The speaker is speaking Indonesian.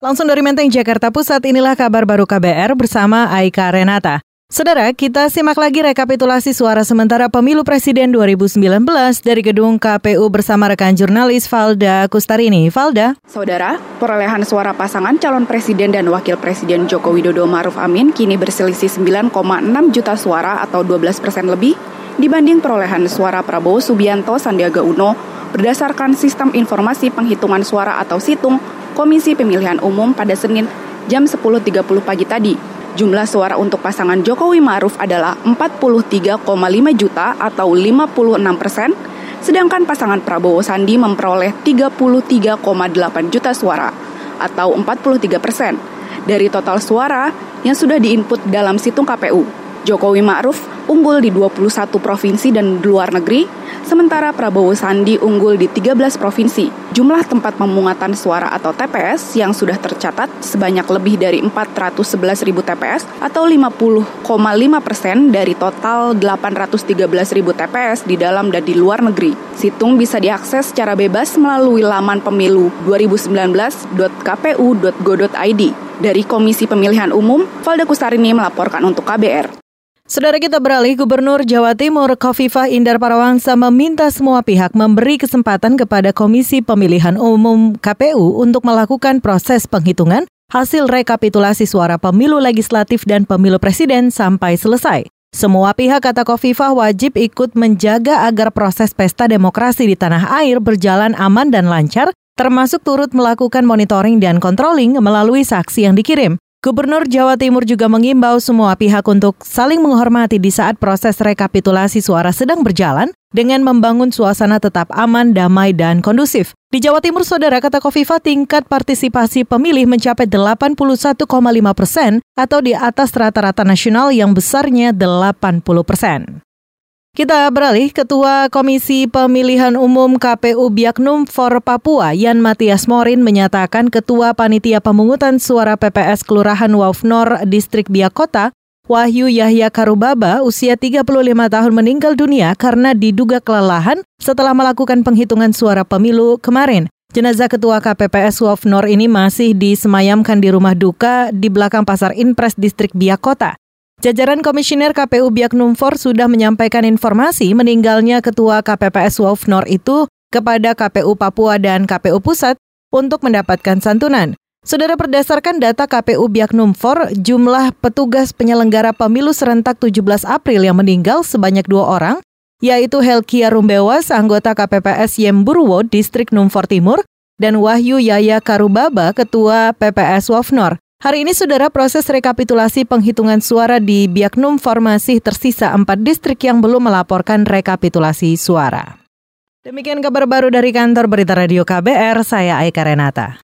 Langsung dari Menteng, Jakarta Pusat, inilah kabar baru KBR bersama Aika Renata. Saudara, kita simak lagi rekapitulasi suara sementara pemilu presiden 2019 dari gedung KPU bersama rekan jurnalis Valda Kustarini. Valda. Saudara, perolehan suara pasangan calon presiden dan wakil presiden Joko Widodo Maruf Amin kini berselisih 9,6 juta suara atau 12 persen lebih dibanding perolehan suara Prabowo Subianto Sandiaga Uno berdasarkan sistem informasi penghitungan suara atau situng Komisi Pemilihan Umum pada Senin jam 10.30 pagi tadi. Jumlah suara untuk pasangan Jokowi Ma'ruf adalah 43,5 juta atau 56 persen, sedangkan pasangan Prabowo Sandi memperoleh 33,8 juta suara atau 43 persen dari total suara yang sudah diinput dalam situng KPU. Jokowi Ma'ruf unggul di 21 provinsi dan luar negeri, sementara Prabowo Sandi unggul di 13 provinsi. Jumlah tempat pemungutan suara atau TPS yang sudah tercatat sebanyak lebih dari 411 ribu TPS atau 50,5 persen dari total 813 ribu TPS di dalam dan di luar negeri. Situng bisa diakses secara bebas melalui laman pemilu 2019.kpu.go.id. Dari Komisi Pemilihan Umum, Valda Kustarini melaporkan untuk KBR. Saudara kita beralih, Gubernur Jawa Timur Kofifah Indar Parawangsa meminta semua pihak memberi kesempatan kepada Komisi Pemilihan Umum KPU untuk melakukan proses penghitungan hasil rekapitulasi suara pemilu legislatif dan pemilu presiden sampai selesai. Semua pihak, kata Kofifah, wajib ikut menjaga agar proses pesta demokrasi di tanah air berjalan aman dan lancar, termasuk turut melakukan monitoring dan controlling melalui saksi yang dikirim. Gubernur Jawa Timur juga mengimbau semua pihak untuk saling menghormati di saat proses rekapitulasi suara sedang berjalan dengan membangun suasana tetap aman, damai, dan kondusif. Di Jawa Timur, saudara kata Kofifa, tingkat partisipasi pemilih mencapai 81,5 persen atau di atas rata-rata nasional yang besarnya 80 persen. Kita beralih, Ketua Komisi Pemilihan Umum KPU Biaknum for Papua, Yan Matias Morin, menyatakan Ketua Panitia Pemungutan Suara PPS Kelurahan Waufnor, Distrik Biakota, Wahyu Yahya Karubaba, usia 35 tahun meninggal dunia karena diduga kelelahan setelah melakukan penghitungan suara pemilu kemarin. Jenazah Ketua KPPS Waufnor ini masih disemayamkan di rumah duka di belakang Pasar Inpres Distrik Biakota. Jajaran Komisioner KPU Biak Numfor sudah menyampaikan informasi meninggalnya Ketua KPPS Wolfnor itu kepada KPU Papua dan KPU Pusat untuk mendapatkan santunan. Saudara berdasarkan data KPU Biak Numfor, jumlah petugas penyelenggara pemilu serentak 17 April yang meninggal sebanyak dua orang, yaitu Helkia Rumbewas, anggota KPPS Yemburwo, Distrik Numfor Timur, dan Wahyu Yaya Karubaba, Ketua PPS Wofnor. Hari ini, saudara, proses rekapitulasi penghitungan suara di Biaknum Formasi tersisa empat distrik yang belum melaporkan rekapitulasi suara. Demikian kabar baru dari kantor Berita Radio KBR, saya Aika Renata.